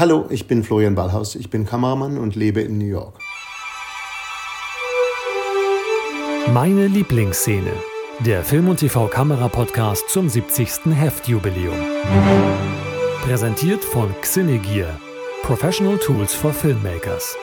Hallo, ich bin Florian Ballhaus. Ich bin Kameramann und lebe in New York. Meine Lieblingsszene. Der Film- und TV-Kamera-Podcast zum 70. Heftjubiläum. Präsentiert von Xinegear. Professional Tools for Filmmakers.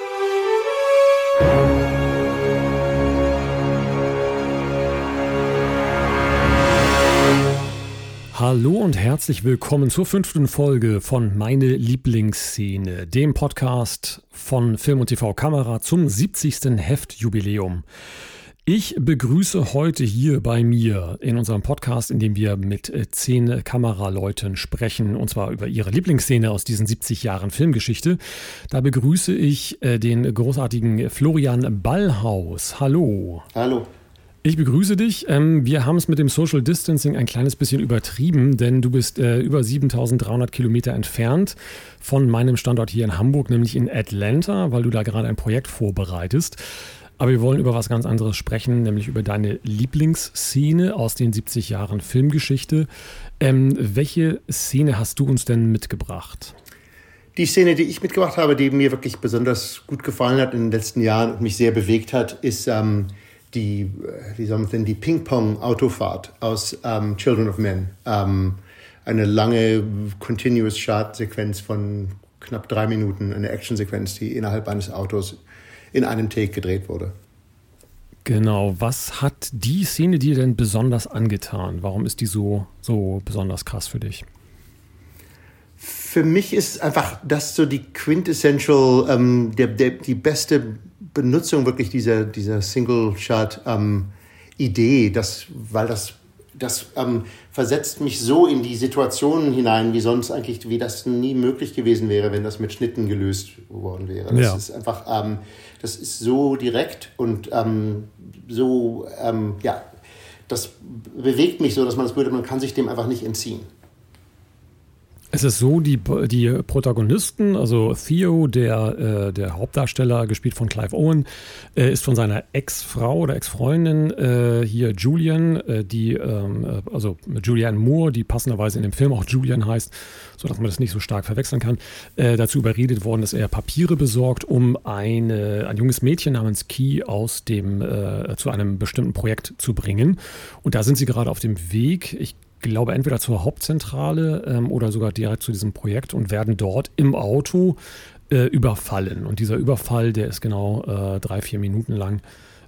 Hallo und herzlich willkommen zur fünften Folge von Meine Lieblingsszene, dem Podcast von Film und TV Kamera zum 70. Heftjubiläum. Ich begrüße heute hier bei mir in unserem Podcast, in dem wir mit äh, zehn Kameraleuten sprechen, und zwar über ihre Lieblingsszene aus diesen 70 Jahren Filmgeschichte. Da begrüße ich äh, den großartigen Florian Ballhaus. Hallo. Hallo. Ich begrüße dich. Ähm, wir haben es mit dem Social Distancing ein kleines bisschen übertrieben, denn du bist äh, über 7300 Kilometer entfernt von meinem Standort hier in Hamburg, nämlich in Atlanta, weil du da gerade ein Projekt vorbereitest. Aber wir wollen über was ganz anderes sprechen, nämlich über deine Lieblingsszene aus den 70 Jahren Filmgeschichte. Ähm, welche Szene hast du uns denn mitgebracht? Die Szene, die ich mitgebracht habe, die mir wirklich besonders gut gefallen hat in den letzten Jahren und mich sehr bewegt hat, ist ähm, die, wie soll man denn, die Ping-Pong-Autofahrt aus ähm, Children of Men. Ähm, eine lange Continuous Shot-Sequenz von knapp drei Minuten, eine Action-Sequenz, die innerhalb eines Autos in einem Take gedreht wurde. Genau, was hat die Szene dir denn besonders angetan? Warum ist die so, so besonders krass für dich? Für mich ist einfach das so die quintessential, ähm, der, der, die beste Benutzung wirklich dieser, dieser Single-Shot-Idee, ähm, das, weil das, das ähm, versetzt mich so in die Situationen hinein, wie sonst eigentlich, wie das nie möglich gewesen wäre, wenn das mit Schnitten gelöst worden wäre. Das ja. ist einfach, ähm, das ist so direkt und ähm, so, ähm, ja, das bewegt mich so, dass man das würde, man kann sich dem einfach nicht entziehen. Es ist so, die, die Protagonisten, also Theo, der, äh, der Hauptdarsteller, gespielt von Clive Owen, äh, ist von seiner Ex-Frau oder Ex-Freundin, äh, hier Julian, äh, die, ähm, äh, also Julianne Moore, die passenderweise in dem Film auch Julian heißt, sodass man das nicht so stark verwechseln kann, äh, dazu überredet worden, dass er Papiere besorgt, um eine, ein junges Mädchen namens Key aus dem, zu einem bestimmten Projekt zu bringen. Und da sind sie gerade auf dem Weg. Ich glaube, entweder zur Hauptzentrale ähm, oder sogar direkt zu diesem Projekt und werden dort im Auto äh, überfallen. Und dieser Überfall, der ist genau äh, drei, vier Minuten lang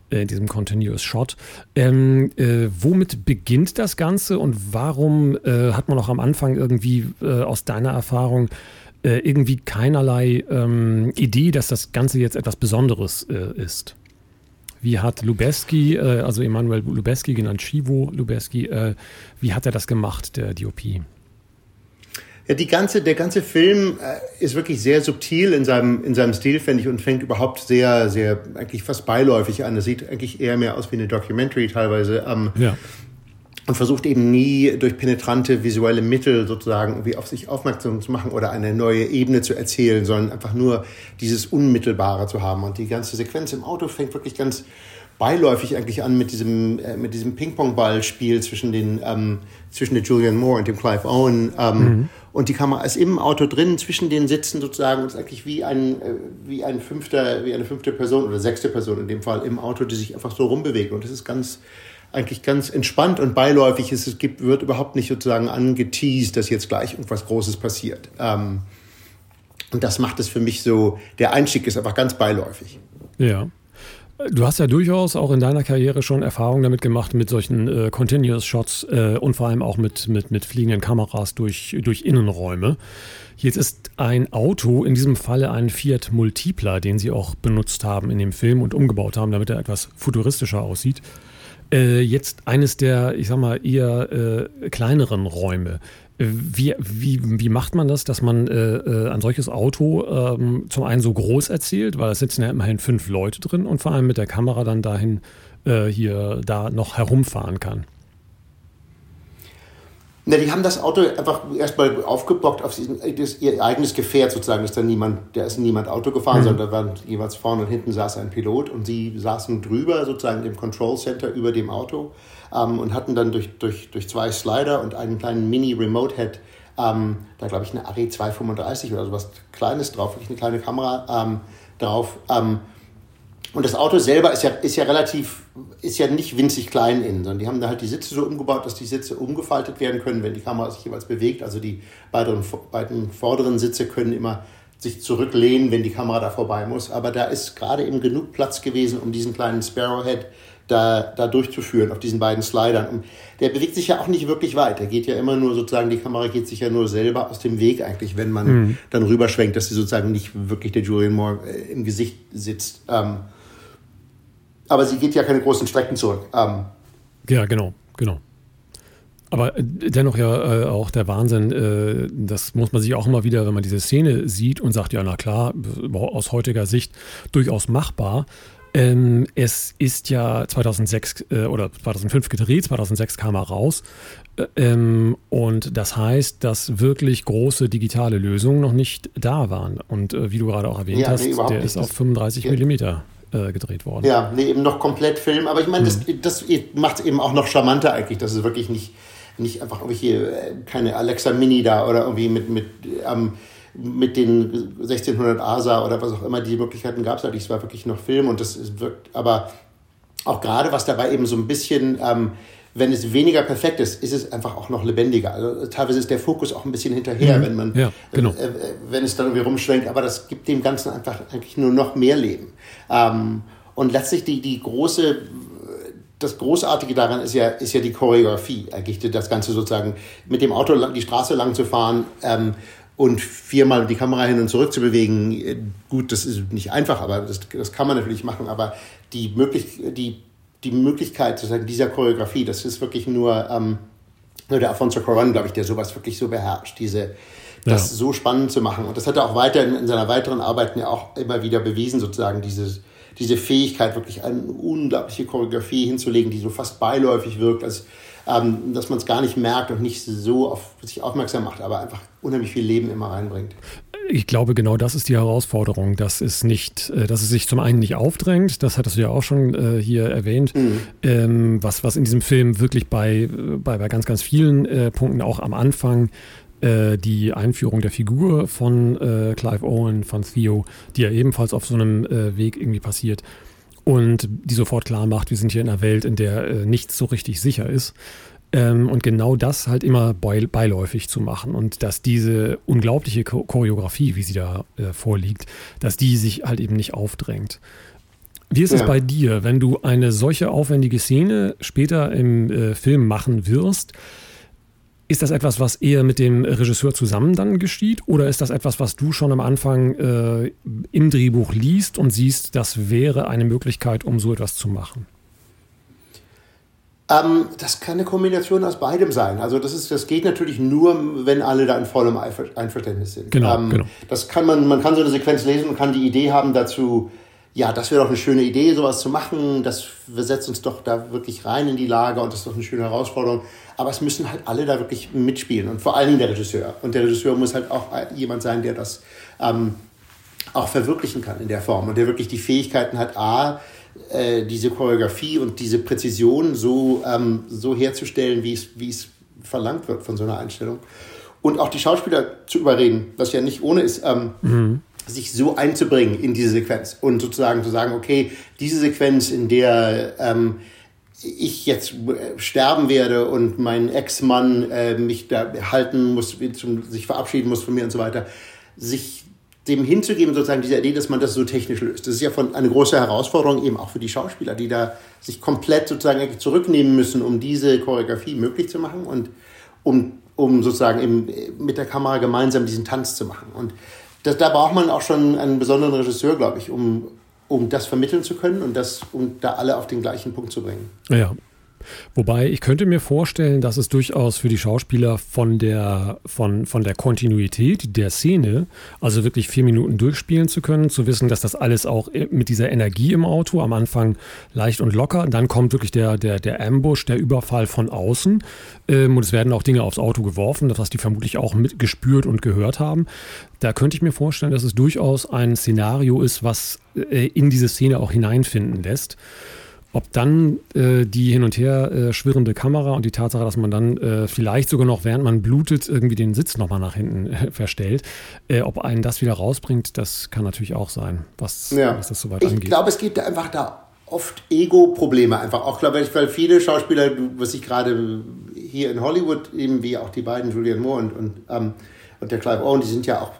äh, in diesem Continuous Shot. Ähm, äh, womit beginnt das Ganze und warum äh, hat man auch am Anfang irgendwie äh, aus deiner Erfahrung irgendwie keinerlei ähm, Idee, dass das Ganze jetzt etwas Besonderes ist? Wie hat Lubeski, äh, also Emanuel Lubeski, genannt Chivo Lubeski, äh, wie hat er das gemacht, der DOP? Ja, die ganze, der ganze Film äh, ist wirklich sehr subtil in seinem, in seinem Stil, finde ich, und fängt überhaupt sehr, sehr, eigentlich fast beiläufig an. Es sieht eigentlich eher mehr aus wie eine Documentary teilweise. Ähm, ja und versucht eben nie durch penetrante visuelle Mittel sozusagen irgendwie auf sich aufmerksam zu machen oder eine neue Ebene zu erzählen, sondern einfach nur dieses Unmittelbare zu haben. Und die ganze Sequenz im Auto fängt wirklich ganz beiläufig eigentlich an mit diesem, äh, mit diesem Ping-Pong-Ball-Spiel zwischen den, ähm, zwischen der Julian Moore und dem Clive Owen. Ähm, mhm. Und die Kamera ist im Auto drin, zwischen den Sitzen sozusagen, und ist eigentlich wie ein, äh, wie ein fünfter, wie eine fünfte Person oder sechste Person in dem Fall im Auto, die sich einfach so rumbewegt. Und das ist ganz, eigentlich ganz entspannt und beiläufig ist. Es gibt, wird überhaupt nicht sozusagen angeteased, dass jetzt gleich irgendwas Großes passiert. Ähm, und das macht es für mich so, der Einstieg ist einfach ganz beiläufig. Ja. Du hast ja durchaus auch in deiner Karriere schon Erfahrungen damit gemacht, mit solchen äh, Continuous Shots äh, und vor allem auch mit, mit, mit fliegenden Kameras durch, durch Innenräume. Jetzt ist ein Auto, in diesem Falle ein Fiat Multipla, den sie auch benutzt haben in dem Film und umgebaut haben, damit er etwas futuristischer aussieht. Äh, jetzt eines der, ich sag mal, eher äh, kleineren Räume. Äh, wie, wie, wie macht man das, dass man äh, äh, ein solches Auto ähm, zum einen so groß erzählt, weil da sitzen ja immerhin fünf Leute drin und vor allem mit der Kamera dann dahin äh, hier da noch herumfahren kann? Na, die haben das Auto einfach erstmal aufgebockt auf diesen, das, ihr eigenes Gefährt sozusagen. Ist da niemand, da ist niemand Auto gefahren, mhm. sondern da waren jeweils vorne und hinten saß ein Pilot und sie saßen drüber sozusagen im Control Center über dem Auto ähm, und hatten dann durch, durch, durch zwei Slider und einen kleinen Mini-Remote-Head Ähm, da glaube ich eine Arri 235 oder sowas Kleines drauf, wirklich eine kleine Kamera ähm, drauf. Ähm, und das Auto selber ist ja, ist ja relativ, ist ja nicht winzig klein innen, sondern die haben da halt die Sitze so umgebaut, dass die Sitze umgefaltet werden können, wenn die Kamera sich jeweils bewegt. Also die beiden, beiden vorderen Sitze können immer sich zurücklehnen, wenn die Kamera da vorbei muss. Aber da ist gerade eben genug Platz gewesen, um diesen kleinen Sparrowhead da, da durchzuführen auf diesen beiden Slidern. Und der bewegt sich ja auch nicht wirklich weit. Der geht ja immer nur sozusagen, die Kamera geht sich ja nur selber aus dem Weg eigentlich, wenn man mhm. dann rüberschwenkt, dass sie sozusagen nicht wirklich der Julian Moore äh, im Gesicht sitzt. Ähm, aber sie geht ja keine großen Strecken zurück. Ähm, ja, genau, genau. Aber äh, dennoch ja äh, auch der Wahnsinn, äh, das muss man sich auch immer wieder, wenn man diese Szene sieht und sagt, ja, na klar, aus heutiger Sicht durchaus machbar. Ähm, es ist ja 2006 äh, oder 2005 gedreht, 2006 kam er raus. Äh, ähm, und das heißt, dass wirklich große digitale Lösungen noch nicht da waren. Und äh, wie du gerade auch erwähnt ja, hast, nee, der ist auf 35 ja. Millimeter äh, gedreht worden. Ja, nee, eben noch komplett Film. Aber ich meine, das, mhm. das macht es eben auch noch charmanter eigentlich, dass es wirklich nicht, nicht einfach irgendwelche, äh, keine Alexa Mini da oder irgendwie mit, mit, ähm, mit den 1600 ASA oder was auch immer, die Möglichkeiten gab es halt. Es war wirklich noch Film und das wirkt, aber auch gerade was dabei eben so ein bisschen ähm, wenn es weniger perfekt ist, ist es einfach auch noch lebendiger. Also teilweise ist der Fokus auch ein bisschen hinterher, mhm. wenn man, ja, genau. äh, wenn es dann irgendwie rumschwenkt, aber das gibt dem Ganzen einfach eigentlich nur noch mehr Leben. Ähm, und letztlich die, die große, das Großartige daran ist ja, ist ja die Choreografie, eigentlich das Ganze sozusagen mit dem Auto die Straße lang zu fahren, ähm, und viermal die Kamera hin und zurück zu bewegen, gut, das ist nicht einfach, aber das, das kann man natürlich machen. Aber die, möglich, die die Möglichkeit sozusagen dieser Choreografie, das ist wirklich nur, ähm, nur der Alfonso Cuarón, glaube ich, der sowas wirklich so beherrscht, diese, das ja. so spannend zu machen. Und das hat er auch weiter in, in seiner weiteren Arbeiten ja auch immer wieder bewiesen, sozusagen dieses, diese Fähigkeit, wirklich eine unglaubliche Choreografie hinzulegen, die so fast beiläufig wirkt, als ähm, dass man es gar nicht merkt und nicht so auf sich aufmerksam macht, aber einfach unheimlich viel Leben immer reinbringt. Ich glaube, genau das ist die Herausforderung, dass es nicht, äh, dass es sich zum einen nicht aufdrängt, das hattest du ja auch schon äh, hier erwähnt, mhm. ähm, was, was in diesem Film wirklich bei, bei, bei ganz, ganz vielen äh, Punkten auch am Anfang äh, die Einführung der Figur von äh, Clive Owen, von Theo, die ja ebenfalls auf so einem äh, Weg irgendwie passiert und die sofort klar macht, wir sind hier in einer Welt, in der nichts so richtig sicher ist. Ähm, und genau das halt immer beiläufig zu machen und dass diese unglaubliche Choreografie, wie sie da äh, vorliegt, dass die sich halt eben nicht aufdrängt. Wie ist ja. es bei dir, wenn du eine solche aufwendige Szene später im äh, Film machen wirst? Ist das etwas, was eher mit dem Regisseur zusammen dann geschieht? Oder ist das etwas, was du schon am Anfang äh, im Drehbuch liest und siehst, das wäre eine Möglichkeit, um so etwas zu machen? Ähm, das kann eine Kombination aus beidem sein. Also das ist, das geht natürlich nur, wenn alle da in vollem Einverständnis sind. Genau, ähm, genau. Das kann man, man kann so eine Sequenz lesen und kann die Idee haben dazu, ja, das wäre doch eine schöne Idee, sowas zu machen. Das wir setzen uns doch da wirklich rein in die Lage und das ist doch eine schöne Herausforderung. Aber es müssen halt alle da wirklich mitspielen und vor allen Dingen der Regisseur. Und der Regisseur muss halt auch jemand sein, der das ähm, auch verwirklichen kann in der Form und der wirklich die Fähigkeiten hat, a, äh, diese Choreografie und diese Präzision so, ähm, so herzustellen, wie es, verlangt wird von so einer Einstellung. Und auch die Schauspieler zu überreden, was ja nicht ohne ist, ähm, mhm. sich so einzubringen in diese Sequenz und sozusagen zu sagen, okay, diese Sequenz, in der ähm, ich jetzt äh, sterben werde und mein Ex-Mann äh, mich da halten muss, zum, sich verabschieden muss von mir und so weiter, sich dem hinzugeben, sozusagen dieser Idee, dass man das so technisch löst. Das ist ja von eine große Herausforderung eben auch für die Schauspieler, die da sich komplett sozusagen zurücknehmen müssen, um diese Choreografie möglich zu machen und um, um sozusagen eben mit der Kamera gemeinsam diesen Tanz zu machen. Und das, da braucht man auch schon einen besonderen Regisseur, glaube ich, um, um das vermitteln zu können und das, um da alle auf den gleichen Punkt zu bringen. Ja, Wobei ich könnte mir vorstellen, dass es durchaus für die Schauspieler von der, von, von der Kontinuität der Szene, also wirklich vier Minuten durchspielen zu können, zu wissen, dass das alles auch mit dieser Energie im Auto am Anfang leicht und locker, dann kommt wirklich der, der, der Ambush, der Überfall von außen ähm, und es werden auch Dinge aufs Auto geworfen, das was die vermutlich auch mitgespürt und gehört haben. Da könnte ich mir vorstellen, dass es durchaus ein Szenario ist, was äh, in diese Szene auch hineinfinden lässt. Ob dann äh, die hin und her äh, schwirrende Kamera und die Tatsache, dass man dann äh, vielleicht sogar noch, während man blutet, irgendwie den Sitz nochmal nach hinten äh, verstellt, äh, ob einen das wieder rausbringt, das kann natürlich auch sein, was, ja. was das soweit ich angeht. Ich glaube, es gibt einfach da oft Ego-Probleme einfach. Auch glaube ich, weil viele Schauspieler, was ich gerade hier in Hollywood, eben wie auch die beiden, Julian Moore und, und ähm, und der Clive Owen, die sind ja auch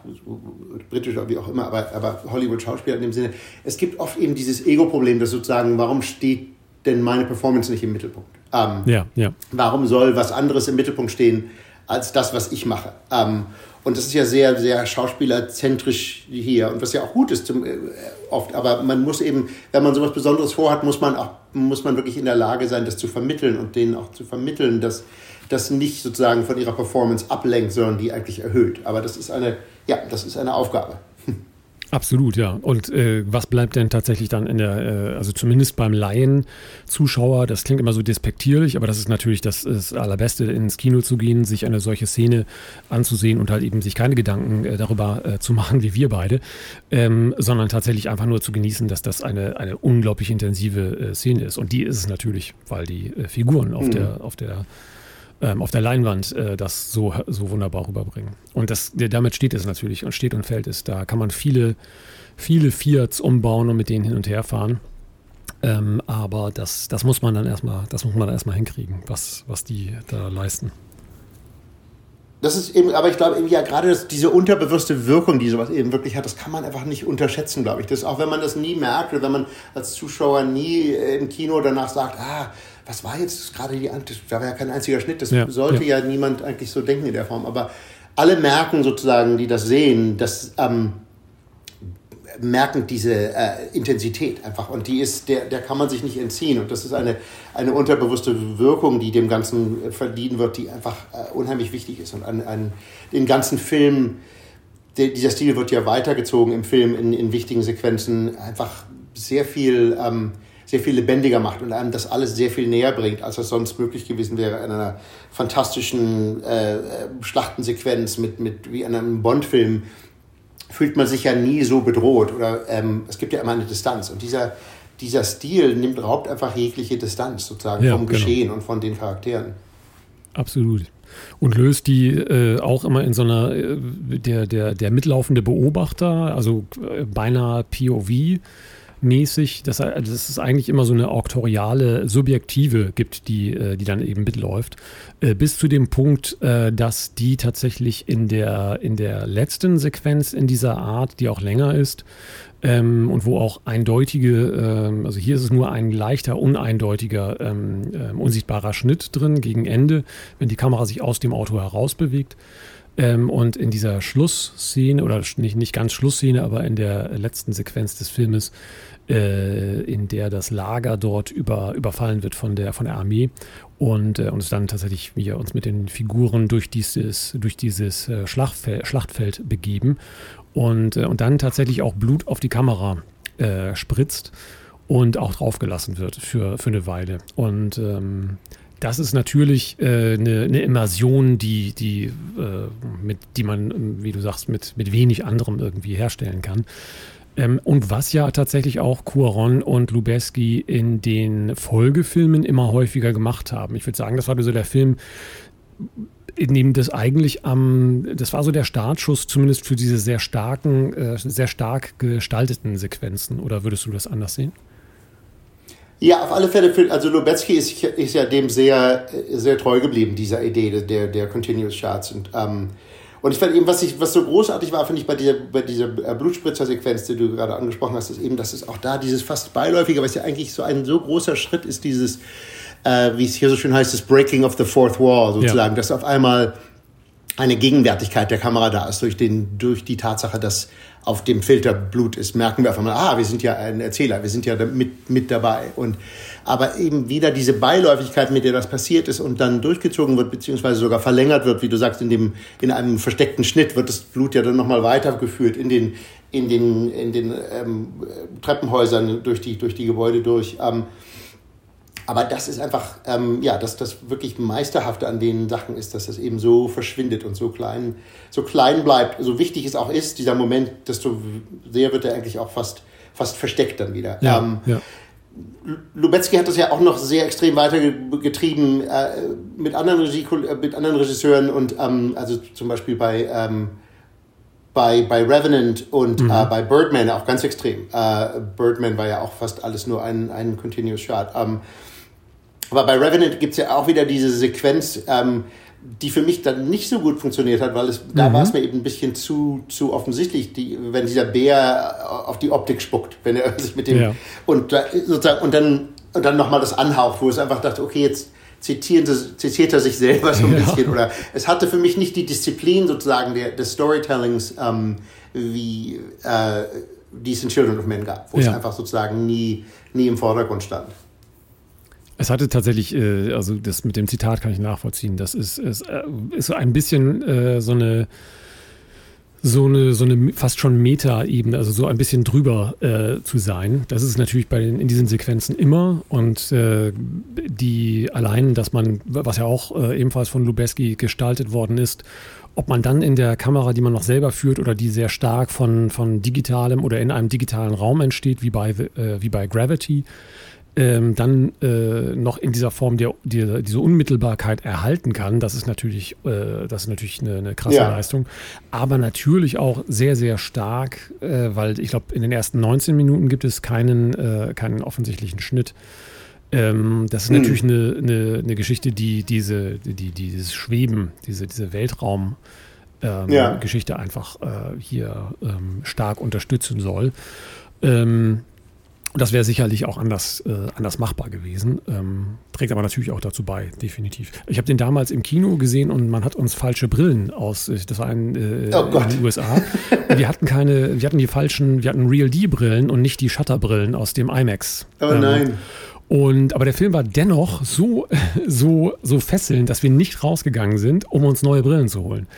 britisch oder wie auch immer, aber, aber Hollywood-Schauspieler in dem Sinne. Es gibt oft eben dieses Ego-Problem, das sozusagen, warum steht denn meine Performance nicht im Mittelpunkt? Ähm, ja, ja. Warum soll was anderes im Mittelpunkt stehen als das, was ich mache? Ähm, und das ist ja sehr, sehr schauspielerzentrisch hier und was ja auch gut ist zum, äh, oft. Aber man muss eben, wenn man sowas Besonderes vorhat, muss man auch, muss man wirklich in der Lage sein, das zu vermitteln und denen auch zu vermitteln, dass das nicht sozusagen von ihrer Performance ablenkt, sondern die eigentlich erhöht. Aber das ist eine, ja, das ist eine Aufgabe. Absolut, ja. Und äh, was bleibt denn tatsächlich dann in der, äh, also zumindest beim Laien-Zuschauer, das klingt immer so despektierlich, aber das ist natürlich das, das Allerbeste, ins Kino zu gehen, sich eine solche Szene anzusehen und halt eben sich keine Gedanken äh, darüber äh, zu machen, wie wir beide, ähm, sondern tatsächlich einfach nur zu genießen, dass das eine, eine unglaublich intensive äh, Szene ist. Und die ist es natürlich, weil die äh, Figuren auf mhm. der, auf der ähm, auf der Leinwand äh, das so, so wunderbar rüberbringen. Und das, damit steht es natürlich und steht und fällt es. Da kann man viele, viele Fiats umbauen und mit denen hin und her fahren. Ähm, aber das, das muss man dann erstmal, das muss man dann erstmal hinkriegen, was, was die da leisten. Das ist eben, aber ich glaube eben ja gerade diese unterbewusste Wirkung, die sowas eben wirklich hat, das kann man einfach nicht unterschätzen, glaube ich. Das auch wenn man das nie merkt oder wenn man als Zuschauer nie im Kino danach sagt, ah, was war jetzt gerade die, das war ja kein einziger Schnitt, das ja, sollte ja. ja. niemand eigentlich so denken in der Form, aber alle merken sozusagen, die das sehen, dass ähm, merken diese äh, Intensität einfach und die ist, der, der kann man sich nicht entziehen und das ist eine, eine unterbewusste Wirkung, die dem Ganzen verliehen wird, die einfach äh, unheimlich wichtig ist und an, an den ganzen Film, der, dieser Stil wird ja weitergezogen im Film in, in wichtigen Sequenzen, einfach sehr viel ähm, sehr viel lebendiger macht und einem das alles sehr viel näher bringt, als es sonst möglich gewesen wäre in einer fantastischen äh, Schlachtensequenz mit, mit wie in einem Bond-Film fühlt man sich ja nie so bedroht oder ähm, es gibt ja immer eine Distanz und dieser dieser Stil nimmt raubt einfach jegliche Distanz sozusagen ja, vom genau. Geschehen und von den Charakteren. Absolut. Und löst die äh, auch immer in so einer, äh, der, der, der mitlaufende Beobachter, also äh, beinahe POV, mäßig, dass, dass es eigentlich immer so eine auktoriale Subjektive gibt, die, äh, die dann eben mitläuft, äh, bis zu dem Punkt, äh, dass die tatsächlich in der, in der letzten Sequenz in dieser Art, die auch länger ist, ähm, und wo auch eindeutige, ähm, also hier ist es nur ein leichter, uneindeutiger, ähm, ähm unsichtbarer Schnitt drin gegen Ende, wenn die Kamera sich aus dem Auto heraus bewegt. Ähm, und in dieser Schlussszene, oder nicht, nicht ganz Schlussszene, aber in der letzten Sequenz des Filmes, äh, in der das Lager dort über, überfallen wird von der, von der Armee und äh, uns dann tatsächlich wir uns mit den Figuren durch dieses, durch dieses äh, Schlachtfeld, Schlachtfeld begeben und, äh, und dann tatsächlich auch Blut auf die Kamera äh, spritzt und auch draufgelassen wird für, für eine Weile. Und ähm, das ist natürlich äh, eine, Immersion, die, die, äh, mit, die man, wie du sagst, mit, mit wenig anderem irgendwie herstellen kann. Ähm, und was ja tatsächlich auch Cuaron und Lubeski in den Folgefilmen immer häufiger gemacht haben. Ich würde sagen, das war so der Film, in dem das eigentlich am, das war so der Startschuss zumindest für diese sehr starken, äh, sehr stark gestalteten Sequenzen. Oder würdest du das anders sehen? Ja, auf alle Fälle. Für, also Lubetzky ist, ist ja dem sehr, sehr treu geblieben, dieser Idee der, der Continuous Charts. Und, ähm, und ich fand eben, was, ich, was so großartig war, finde ich, bei dieser, bei dieser äh, Blutspritzer-Sequenz, die du gerade angesprochen hast, ist eben, dass es auch da dieses fast beiläufige, was ja eigentlich so ein so großer Schritt ist, dieses, äh, wie es hier so schön heißt, das Breaking of the Fourth Wall sozusagen, ja. dass auf einmal eine Gegenwärtigkeit der Kamera da ist durch, den, durch die Tatsache, dass auf dem Filter Blut ist, merken wir auf einmal, ah, wir sind ja ein Erzähler, wir sind ja mit, mit dabei. Und, aber eben wieder diese Beiläufigkeit, mit der das passiert ist und dann durchgezogen wird, beziehungsweise sogar verlängert wird, wie du sagst, in, dem, in einem versteckten Schnitt wird das Blut ja dann nochmal weitergeführt in den, in den, in den ähm, Treppenhäusern durch die, durch die Gebäude durch. Ähm, aber das ist einfach, ähm, ja, das, das wirklich Meisterhafte an den Sachen ist, dass das eben so verschwindet und so klein, so klein bleibt. So wichtig es auch ist, dieser Moment, desto sehr wird er eigentlich auch fast, fast versteckt dann wieder. Ja, ähm, ja. Lubetzky hat das ja auch noch sehr extrem weitergetrieben äh, mit, anderen Regie, äh, mit anderen Regisseuren und ähm, also zum Beispiel bei, ähm, bei, bei Revenant und mhm. äh, bei Birdman auch ganz extrem. Äh, Birdman war ja auch fast alles nur ein, ein Continuous Shot. Ähm, aber bei Revenant gibt es ja auch wieder diese Sequenz, ähm, die für mich dann nicht so gut funktioniert hat, weil es, mhm. da war es mir eben ein bisschen zu, zu offensichtlich, die, wenn dieser Bär auf die Optik spuckt, wenn er sich mit dem ja. und sozusagen und dann und dann nochmal das anhaucht, wo es einfach dachte, okay, jetzt zitiert, zitiert er sich selber so ein ja. bisschen oder es hatte für mich nicht die Disziplin sozusagen der, des Storytellings ähm, wie äh, die es in Children of Men gab, wo ja. es einfach sozusagen nie, nie im Vordergrund stand. Es hatte tatsächlich, äh, also das mit dem Zitat kann ich nachvollziehen. Das ist, ist, äh, ist so ein bisschen äh, so eine so eine, so eine fast schon Meta-Ebene, also so ein bisschen drüber äh, zu sein. Das ist natürlich bei den, in diesen Sequenzen immer und die allein, dass man, was ja auch ebenfalls von Lubeski gestaltet worden ist, ob man dann in der Kamera, die man noch selber führt oder die sehr stark von, von digitalem oder in einem digitalen Raum entsteht, wie bei, äh, wie bei Gravity, ähm, dann äh, noch in dieser Form der, der, diese Unmittelbarkeit erhalten kann, das ist natürlich, äh, das ist natürlich eine, eine krasse ja. Leistung. Aber natürlich auch sehr, sehr stark, äh, weil ich glaube, in den ersten 19 Minuten gibt es keinen, äh, keinen offensichtlichen Schnitt. Ähm, das ist mhm. natürlich eine, eine, eine, Geschichte, die diese, die, dieses Schweben, diese, diese Weltraum- ähm, ja. Geschichte einfach äh, hier ähm, stark unterstützen soll. Ähm, das wäre sicherlich auch anders, äh, anders machbar gewesen. Ähm, trägt aber natürlich auch dazu bei, definitiv. Ich habe den damals im Kino gesehen und man hat uns falsche Brillen aus, äh, das war ein, äh, oh in den USA. wir hatten keine, wir hatten die falschen, wir hatten Real D-Brillen und nicht die Shutterbrillen aus dem IMAX. Oh ähm, nein. Und, aber der Film war dennoch so, so, so fesselnd, dass wir nicht rausgegangen sind, um uns neue Brillen zu holen.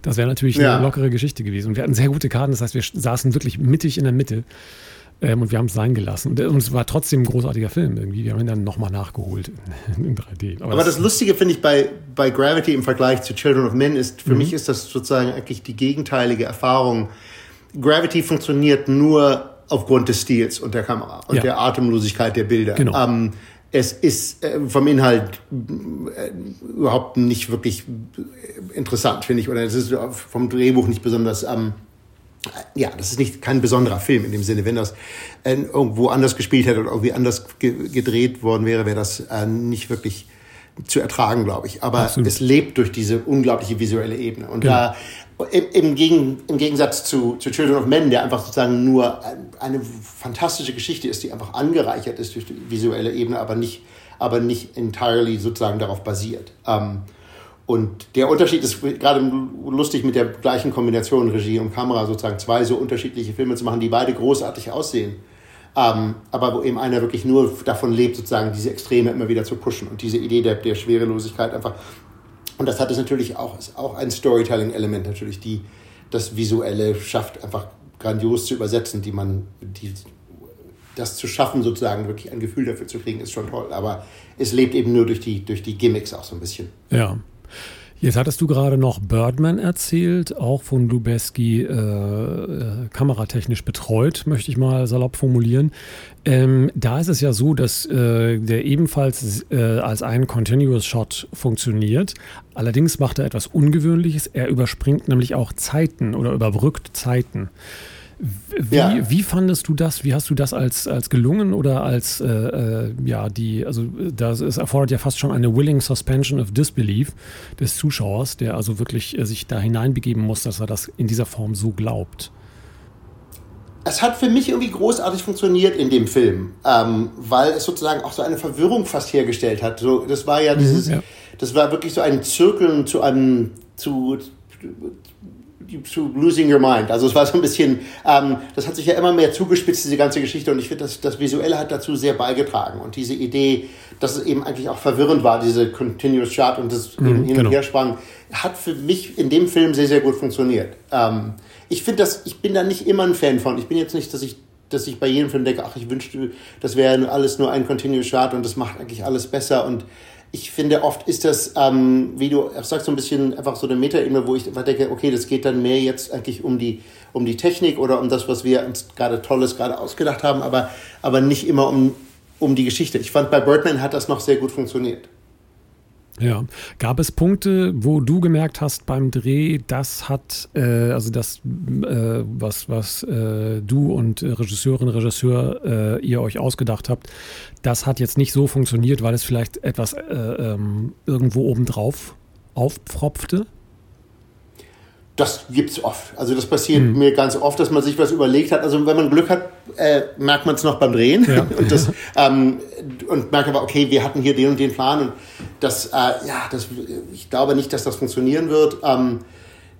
Das wäre natürlich ja. eine lockere Geschichte gewesen. Und wir hatten sehr gute Karten, das heißt, wir saßen wirklich mittig in der Mitte. Ähm, und wir haben es sein gelassen. Und, und, es war trotzdem ein großartiger Film irgendwie. Wir haben ihn dann nochmal nachgeholt in, in 3D. Aber, Aber das, das, Lustige finde ich bei, bei Gravity im Vergleich zu Children of Men ist, für mhm. mich ist das sozusagen eigentlich die gegenteilige Erfahrung. Gravity funktioniert nur aufgrund des Stils und der Kamera und ja. der Atemlosigkeit der Bilder. Genau. Ähm, es ist äh, vom Inhalt äh, überhaupt nicht wirklich interessant, finde ich, oder es ist vom Drehbuch nicht besonders ähm, ja, das ist nicht kein besonderer Film in dem Sinne. Wenn das äh, irgendwo anders gespielt hätte oder irgendwie anders ge gedreht worden wäre, wäre das äh, nicht wirklich zu ertragen, glaube ich. Aber Absolut. es lebt durch diese unglaubliche visuelle Ebene. Und ja. da im, im, Gegen, im Gegensatz zu, zu Children of Men, der einfach sozusagen nur eine fantastische Geschichte ist, die einfach angereichert ist durch die visuelle Ebene, aber nicht, aber nicht entirely sozusagen darauf basiert. Ähm, und der Unterschied ist gerade lustig mit der gleichen Kombination Regie und Kamera sozusagen zwei so unterschiedliche Filme zu machen, die beide großartig aussehen. Ähm, aber wo eben einer wirklich nur davon lebt, sozusagen diese Extreme immer wieder zu pushen und diese Idee der, der Schwerelosigkeit einfach. Und das hat es natürlich auch, ist auch ein Storytelling-Element natürlich, die das Visuelle schafft, einfach grandios zu übersetzen, die man, die, das zu schaffen, sozusagen wirklich ein Gefühl dafür zu kriegen, ist schon toll. Aber es lebt eben nur durch die, durch die Gimmicks auch so ein bisschen. Ja. Jetzt hattest du gerade noch Birdman erzählt, auch von Lubeski äh, äh, kameratechnisch betreut, möchte ich mal salopp formulieren. Ähm, da ist es ja so, dass äh, der ebenfalls äh, als ein Continuous Shot funktioniert. Allerdings macht er etwas Ungewöhnliches. Er überspringt nämlich auch Zeiten oder überbrückt Zeiten. Wie, ja. wie fandest du das? Wie hast du das als, als gelungen oder als, äh, äh, ja, die, also das es erfordert ja fast schon eine willing suspension of disbelief des Zuschauers, der also wirklich äh, sich da hineinbegeben muss, dass er das in dieser Form so glaubt. Es hat für mich irgendwie großartig funktioniert in dem Film, ähm, weil es sozusagen auch so eine Verwirrung fast hergestellt hat. So, das war ja mhm, dieses, mhm, ja. das war wirklich so ein Zirkeln zu einem, zu, zu Losing Your Mind. Also es war so ein bisschen, ähm, das hat sich ja immer mehr zugespitzt, diese ganze Geschichte. Und ich finde, das, das Visuelle hat dazu sehr beigetragen. Und diese Idee, dass es eben eigentlich auch verwirrend war, diese Continuous Chart und das mhm, eben hin genau. und her sprang, hat für mich in dem Film sehr, sehr gut funktioniert. Ähm, ich finde das, ich bin da nicht immer ein Fan von. Ich bin jetzt nicht, dass ich dass ich bei jedem Film denke, ach, ich wünschte, das wäre alles nur ein Continuous Chart und das macht eigentlich alles besser und ich finde, oft ist das, ähm, wie du sagst, so ein bisschen einfach so eine Metaebene, wo ich denke, okay, das geht dann mehr jetzt eigentlich um die, um die Technik oder um das, was wir uns gerade Tolles gerade ausgedacht haben, aber, aber nicht immer um, um die Geschichte. Ich fand, bei Birdman hat das noch sehr gut funktioniert. Ja, gab es Punkte, wo du gemerkt hast beim Dreh, das hat, äh, also das, äh, was, was äh, du und Regisseurin, Regisseur äh, ihr euch ausgedacht habt, das hat jetzt nicht so funktioniert, weil es vielleicht etwas äh, ähm, irgendwo obendrauf aufpfropfte? Das gibt's oft. Also das passiert mhm. mir ganz oft, dass man sich was überlegt hat. Also wenn man Glück hat, äh, merkt man es noch beim Drehen ja. und, das, ähm, und merkt aber, okay, wir hatten hier den und den Plan und das, äh, ja, das, ich glaube nicht, dass das funktionieren wird. Ähm,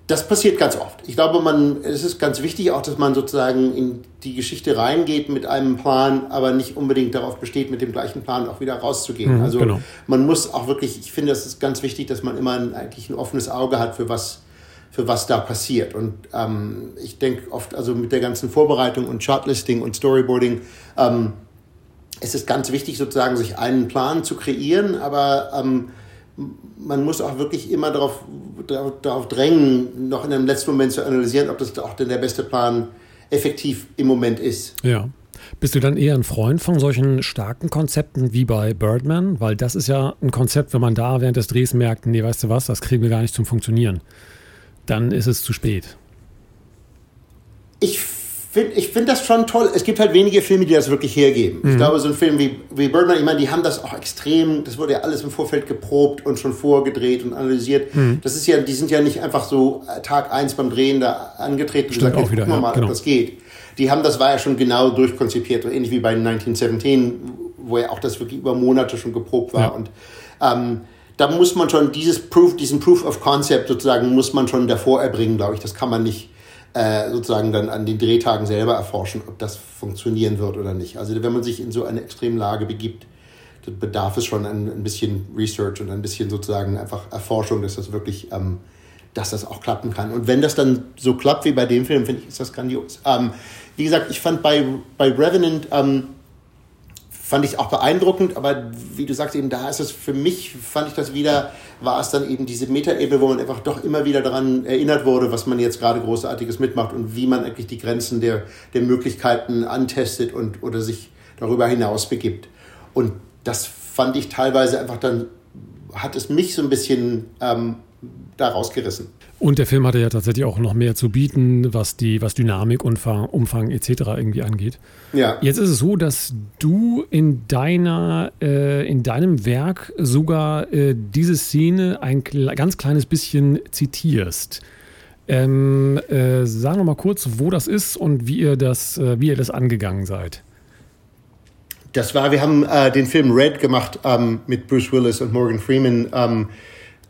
das passiert ganz oft. Ich glaube, man, es ist ganz wichtig auch, dass man sozusagen in die Geschichte reingeht mit einem Plan, aber nicht unbedingt darauf besteht, mit dem gleichen Plan auch wieder rauszugehen. Mhm, also genau. man muss auch wirklich, ich finde, es ist ganz wichtig, dass man immer ein, eigentlich ein offenes Auge hat für was für was da passiert. Und ähm, ich denke oft, also mit der ganzen Vorbereitung und Chartlisting und Storyboarding, ähm, ist es ganz wichtig, sozusagen sich einen Plan zu kreieren, aber ähm, man muss auch wirklich immer darauf, darauf drängen, noch in einem letzten Moment zu analysieren, ob das auch denn der beste Plan effektiv im Moment ist. Ja. Bist du dann eher ein Freund von solchen starken Konzepten wie bei Birdman? Weil das ist ja ein Konzept, wenn man da während des Drehs merkt, nee, weißt du was, das kriegen wir gar nicht zum Funktionieren dann ist es zu spät. Ich finde ich find das schon toll. Es gibt halt wenige Filme, die das wirklich hergeben. Mhm. Ich glaube, so ein Film wie, wie Birdman, ich meine, die haben das auch extrem, das wurde ja alles im Vorfeld geprobt und schon vorgedreht und analysiert. Mhm. Das ist ja, die sind ja nicht einfach so äh, Tag eins beim Drehen da angetreten und gesagt, auch wieder, gucken wir mal, genau. ob das geht. Die haben, das war ja schon genau durchkonzipiert, ähnlich wie bei 1917, wo ja auch das wirklich über Monate schon geprobt war. Ja. Und ähm, da muss man schon dieses Proof, diesen Proof of Concept sozusagen, muss man schon davor erbringen, glaube ich. Das kann man nicht äh, sozusagen dann an den Drehtagen selber erforschen, ob das funktionieren wird oder nicht. Also wenn man sich in so eine Extremlage begibt, bedarf es schon ein, ein bisschen Research und ein bisschen sozusagen einfach Erforschung, dass das wirklich, ähm, dass das auch klappen kann. Und wenn das dann so klappt wie bei dem Film, finde ich, ist das grandios. Ähm, wie gesagt, ich fand bei, bei Revenant, ähm, fand ich auch beeindruckend, aber wie du sagst, eben da ist es für mich, fand ich das wieder, war es dann eben diese Metaebene, wo man einfach doch immer wieder daran erinnert wurde, was man jetzt gerade Großartiges mitmacht und wie man eigentlich die Grenzen der, der Möglichkeiten antestet und oder sich darüber hinaus begibt. Und das fand ich teilweise einfach dann, hat es mich so ein bisschen ähm, da rausgerissen. Und der Film hatte ja tatsächlich auch noch mehr zu bieten, was die, was Dynamik, Umfang, Umfang etc. irgendwie angeht. Ja. Jetzt ist es so, dass du in deiner, äh, in deinem Werk sogar äh, diese Szene ein ganz kleines bisschen zitierst. Ähm, äh, sag noch mal kurz, wo das ist und wie ihr das, äh, wie ihr das angegangen seid. Das war, wir haben äh, den Film Red gemacht ähm, mit Bruce Willis und Morgan Freeman. Ähm,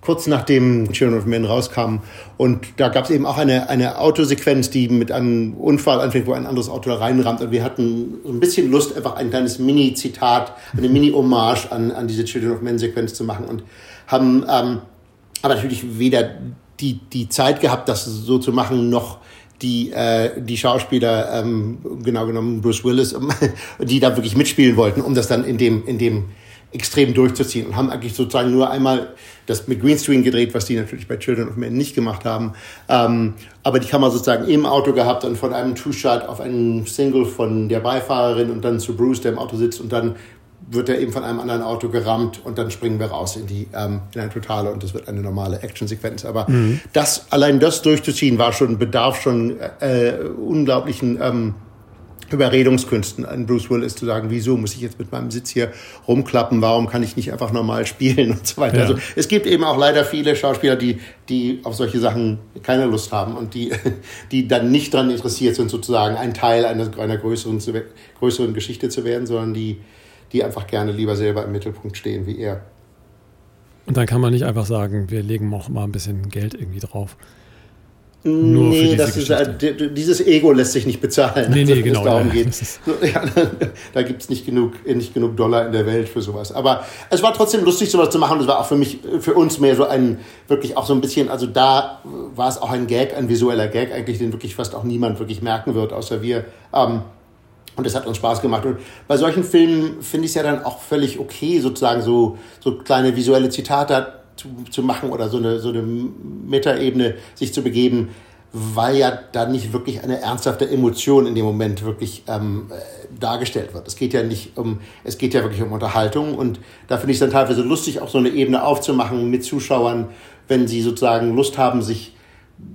kurz nachdem Children of Men rauskam. Und da gab es eben auch eine, eine Autosequenz, die mit einem Unfall anfängt, wo ein anderes Auto da reinrammt. Und wir hatten so ein bisschen Lust, einfach ein kleines Mini-Zitat, eine Mini-Hommage an, an diese Children of Men-Sequenz zu machen. Und haben ähm, aber natürlich weder die, die Zeit gehabt, das so zu machen, noch die, äh, die Schauspieler, ähm, genau genommen Bruce Willis, die da wirklich mitspielen wollten, um das dann in dem, in dem extrem durchzuziehen und haben eigentlich sozusagen nur einmal das mit Greenscreen gedreht, was die natürlich bei Children of Men nicht gemacht haben. Ähm, aber die Kamera sozusagen im Auto gehabt und von einem Two-Shot auf einen Single von der Beifahrerin und dann zu Bruce, der im Auto sitzt und dann wird er eben von einem anderen Auto gerammt und dann springen wir raus in die ähm, in ein Totale und das wird eine normale Actionsequenz. Aber mhm. das allein das durchzuziehen war schon bedarf schon äh, unglaublichen ähm, Überredungskünsten an Bruce Willis zu sagen, wieso muss ich jetzt mit meinem Sitz hier rumklappen, warum kann ich nicht einfach normal spielen und so weiter. Ja. Also es gibt eben auch leider viele Schauspieler, die, die auf solche Sachen keine Lust haben und die, die dann nicht daran interessiert sind, sozusagen ein Teil einer, einer größeren, größeren Geschichte zu werden, sondern die, die einfach gerne lieber selber im Mittelpunkt stehen wie er. Und dann kann man nicht einfach sagen, wir legen auch mal ein bisschen Geld irgendwie drauf. Nur nee, das ist, äh, dieses Ego lässt sich nicht bezahlen, nee, nee, also, genau, darum ja, geht. Ja, da gibt es nicht genug, nicht genug Dollar in der Welt für sowas. Aber es war trotzdem lustig, sowas zu machen. Es war auch für mich, für uns mehr so ein, wirklich auch so ein bisschen, also da war es auch ein Gag, ein visueller Gag eigentlich, den wirklich fast auch niemand wirklich merken wird, außer wir. Ähm, und es hat uns Spaß gemacht. Und bei solchen Filmen finde ich es ja dann auch völlig okay, sozusagen so, so kleine visuelle Zitate zu, zu machen oder so eine, so eine Metaebene sich zu begeben. weil ja da nicht wirklich eine ernsthafte Emotion in dem Moment wirklich ähm, äh, dargestellt wird. Es geht ja nicht um, es geht ja wirklich um Unterhaltung und da finde ich es dann teilweise lustig, auch so eine Ebene aufzumachen mit Zuschauern, wenn sie sozusagen Lust haben, sich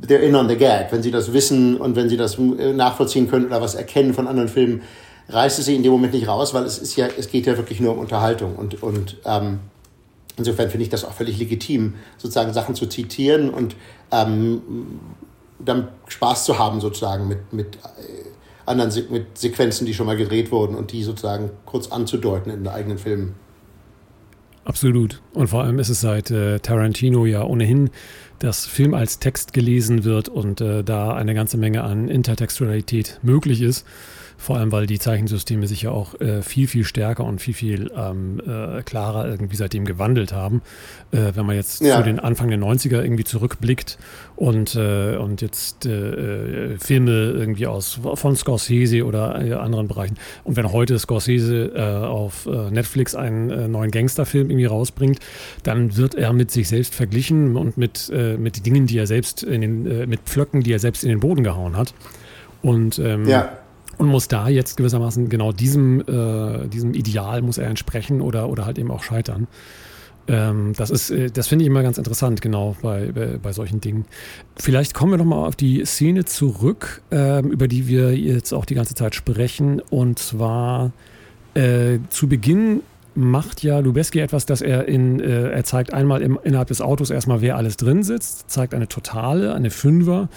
they're in on the gag, wenn sie das wissen und wenn sie das äh, nachvollziehen können oder was erkennen von anderen Filmen, reißt es sie in dem Moment nicht raus, weil es ist ja, es geht ja wirklich nur um Unterhaltung und, und ähm, insofern finde ich das auch völlig legitim, sozusagen Sachen zu zitieren und ähm, dann Spaß zu haben sozusagen mit, mit äh, anderen Se mit Sequenzen, die schon mal gedreht wurden und die sozusagen kurz anzudeuten in den eigenen Filmen. Absolut. Und vor allem ist es seit äh, Tarantino ja ohnehin, dass Film als Text gelesen wird und äh, da eine ganze Menge an Intertextualität möglich ist. Vor allem, weil die Zeichensysteme sich ja auch äh, viel, viel stärker und viel, viel ähm, äh, klarer irgendwie seitdem gewandelt haben. Äh, wenn man jetzt ja. zu den Anfang der 90er irgendwie zurückblickt und, äh, und jetzt äh, äh, Filme irgendwie aus von Scorsese oder anderen Bereichen. Und wenn heute Scorsese auf Netflix einen neuen Gangsterfilm irgendwie rausbringt, dann wird er mit sich selbst verglichen und mit, mit Dingen, die er selbst in den, mit Pflöcken, die er selbst in den Boden gehauen hat. Und ähm, ja und muss da jetzt gewissermaßen genau diesem, äh, diesem Ideal muss er entsprechen oder, oder halt eben auch scheitern. Ähm, das ist, äh, das finde ich immer ganz interessant, genau, bei, bei, bei, solchen Dingen. Vielleicht kommen wir nochmal auf die Szene zurück, ähm, über die wir jetzt auch die ganze Zeit sprechen. Und zwar äh, zu Beginn macht ja Lubeski etwas, dass er in, äh, er zeigt einmal im, innerhalb des Autos erstmal, wer alles drin sitzt, zeigt eine Totale, eine Fünfer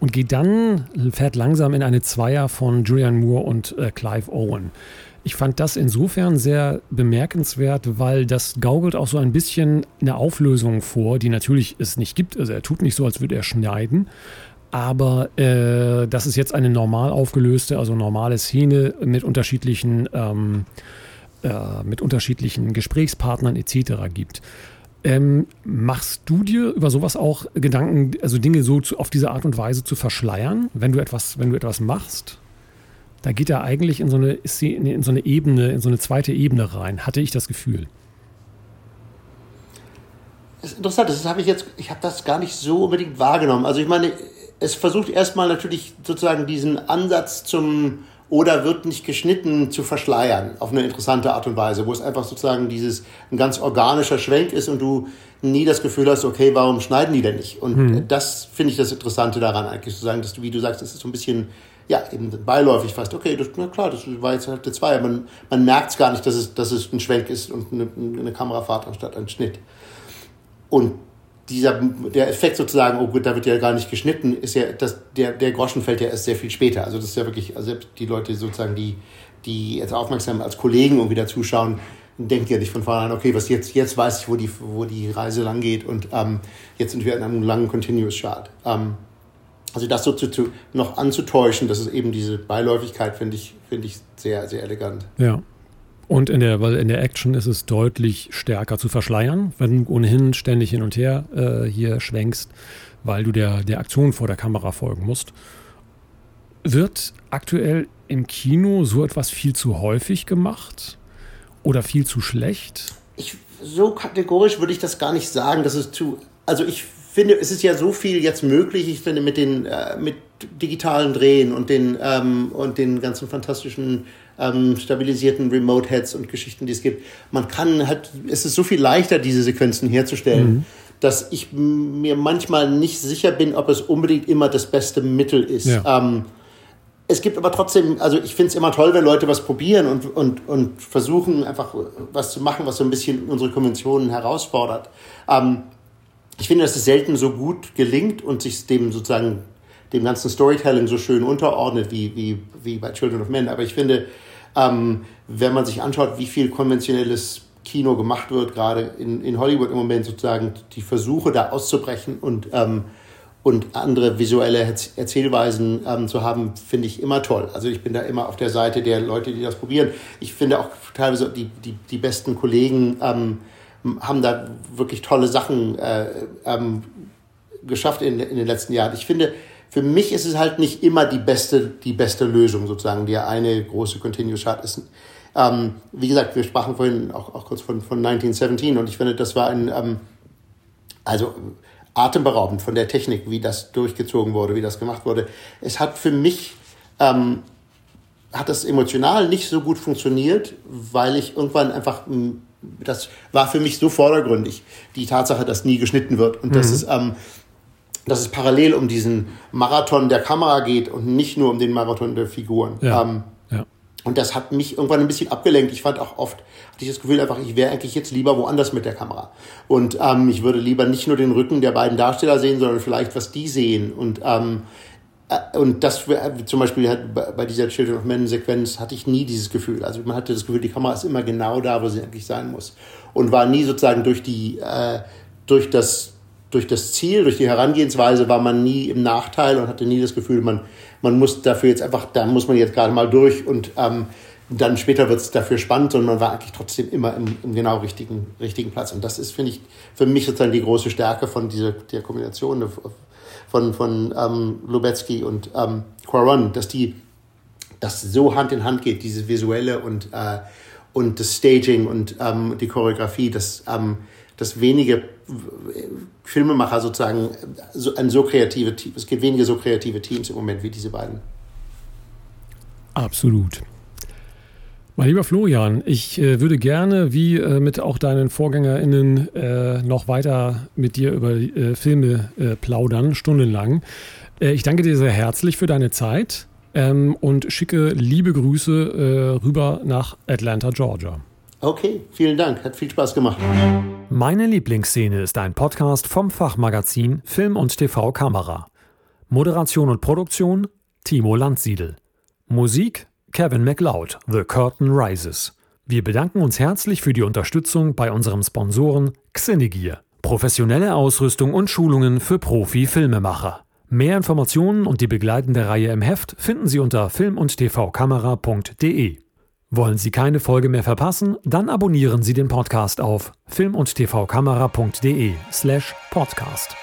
und geht dann, fährt langsam in eine Zweier von Julian Moore und äh, Clive Owen. Ich fand das insofern sehr bemerkenswert, weil das gaukelt auch so ein bisschen eine Auflösung vor, die natürlich es nicht gibt. Also er tut nicht so, als würde er schneiden. Aber äh, das ist jetzt eine normal aufgelöste, also normale Szene mit unterschiedlichen ähm, äh, mit unterschiedlichen Gesprächspartnern etc. gibt. Ähm, machst du dir über sowas auch Gedanken, also Dinge so zu, auf diese Art und Weise zu verschleiern, wenn du etwas, wenn du etwas machst? Da geht er eigentlich in so eine, in so eine Ebene, in so eine zweite Ebene rein, hatte ich das Gefühl. Das ist interessant, das habe ich jetzt, ich habe das gar nicht so unbedingt wahrgenommen. Also ich meine, es versucht erstmal natürlich sozusagen diesen Ansatz zum oder wird nicht geschnitten zu verschleiern auf eine interessante Art und Weise, wo es einfach sozusagen dieses ein ganz organischer Schwenk ist und du nie das Gefühl hast, okay, warum schneiden die denn nicht? Und mhm. das finde ich das Interessante daran eigentlich zu sagen, dass du, wie du sagst, das ist so ein bisschen ja, eben beiläufig fast, okay, das, na klar, das war jetzt halt der Zweier. Man, man merkt es gar nicht, dass es, dass es ein Schwenk ist und eine, eine Kamerafahrt anstatt ein Schnitt. Und dieser, der Effekt sozusagen, oh gut, da wird ja gar nicht geschnitten, ist ja, das, der, der Groschen fällt ja erst sehr viel später. Also das ist ja wirklich, also die Leute sozusagen, die, die jetzt aufmerksam als Kollegen irgendwie da zuschauen, denken ja nicht von vornherein, okay, was jetzt, jetzt weiß ich, wo die, wo die Reise lang geht und ähm, jetzt sind wir in einem langen Continuous Chart. Ähm, also das so zu, zu, noch anzutäuschen, das ist eben diese Beiläufigkeit, finde ich, finde ich sehr, sehr elegant. Ja. Und in der, weil in der Action ist es deutlich stärker zu verschleiern, wenn du ohnehin ständig hin und her äh, hier schwenkst, weil du der, der Aktion vor der Kamera folgen musst. Wird aktuell im Kino so etwas viel zu häufig gemacht oder viel zu schlecht? Ich, so kategorisch würde ich das gar nicht sagen, dass es zu. Also ich finde, es ist ja so viel jetzt möglich. Ich finde mit den äh, mit digitalen Drehen und den ähm, und den ganzen fantastischen ähm, stabilisierten Remote-Heads und Geschichten, die es gibt. Man kann halt, es ist so viel leichter, diese Sequenzen herzustellen, mhm. dass ich mir manchmal nicht sicher bin, ob es unbedingt immer das beste Mittel ist. Ja. Ähm, es gibt aber trotzdem, also ich finde es immer toll, wenn Leute was probieren und, und, und versuchen, einfach was zu machen, was so ein bisschen unsere Konventionen herausfordert. Ähm, ich finde, dass es selten so gut gelingt und sich dem sozusagen dem ganzen Storytelling so schön unterordnet wie, wie, wie bei Children of Men. Aber ich finde, ähm, wenn man sich anschaut, wie viel konventionelles Kino gemacht wird, gerade in, in Hollywood im Moment sozusagen, die Versuche da auszubrechen und, ähm, und andere visuelle Erzählweisen ähm, zu haben, finde ich immer toll. Also ich bin da immer auf der Seite der Leute, die das probieren. Ich finde auch teilweise die, die, die besten Kollegen ähm, haben da wirklich tolle Sachen äh, ähm, geschafft in, in den letzten Jahren. Ich finde, für mich ist es halt nicht immer die beste, die beste Lösung sozusagen, die eine große Continuous Chart ist. Ähm, wie gesagt, wir sprachen vorhin auch, auch kurz von, von 1917 und ich finde, das war ein, ähm, also atemberaubend von der Technik, wie das durchgezogen wurde, wie das gemacht wurde. Es hat für mich, ähm, hat das emotional nicht so gut funktioniert, weil ich irgendwann einfach, das war für mich so vordergründig, die Tatsache, dass nie geschnitten wird und mhm. dass es, ähm, dass es parallel um diesen Marathon der Kamera geht und nicht nur um den Marathon der Figuren. Ja. Ähm, und das hat mich irgendwann ein bisschen abgelenkt. Ich fand auch oft, hatte ich das Gefühl einfach, ich wäre eigentlich jetzt lieber woanders mit der Kamera. Und ähm, ich würde lieber nicht nur den Rücken der beiden Darsteller sehen, sondern vielleicht, was die sehen. Und, ähm, äh, und das zum Beispiel bei dieser Children of Men Sequenz hatte ich nie dieses Gefühl. Also man hatte das Gefühl, die Kamera ist immer genau da, wo sie eigentlich sein muss. Und war nie sozusagen durch die, äh, durch das durch das Ziel, durch die Herangehensweise war man nie im Nachteil und hatte nie das Gefühl, man man muss dafür jetzt einfach, da muss man jetzt gerade mal durch und ähm, dann später wird es dafür spannend, sondern man war eigentlich trotzdem immer im, im, genau richtigen, richtigen Platz. Und das ist, finde ich, für mich sozusagen die große Stärke von dieser der Kombination von, von ähm, Lubetzky und ähm, Quaron, dass die das so Hand in Hand geht, diese visuelle und, äh, und das Staging und ähm, die Choreografie, dass ähm, dass wenige Filmemacher sozusagen so, ein so kreative Team, es gibt wenige so kreative Teams im Moment wie diese beiden. Absolut. Mein lieber Florian, ich äh, würde gerne, wie äh, mit auch deinen VorgängerInnen, äh, noch weiter mit dir über äh, Filme äh, plaudern, stundenlang. Äh, ich danke dir sehr herzlich für deine Zeit ähm, und schicke liebe Grüße rüber nach Atlanta, Georgia. Okay, vielen Dank. Hat viel Spaß gemacht. Meine Lieblingsszene ist ein Podcast vom Fachmagazin Film und TV Kamera. Moderation und Produktion Timo Landsiedel. Musik Kevin MacLeod, The Curtain Rises. Wir bedanken uns herzlich für die Unterstützung bei unserem Sponsoren Xenegear. Professionelle Ausrüstung und Schulungen für Profi-Filmemacher. Mehr Informationen und die begleitende Reihe im Heft finden Sie unter film- und tvkamera.de. Wollen Sie keine Folge mehr verpassen? Dann abonnieren Sie den Podcast auf film- und tvkamera.de slash podcast.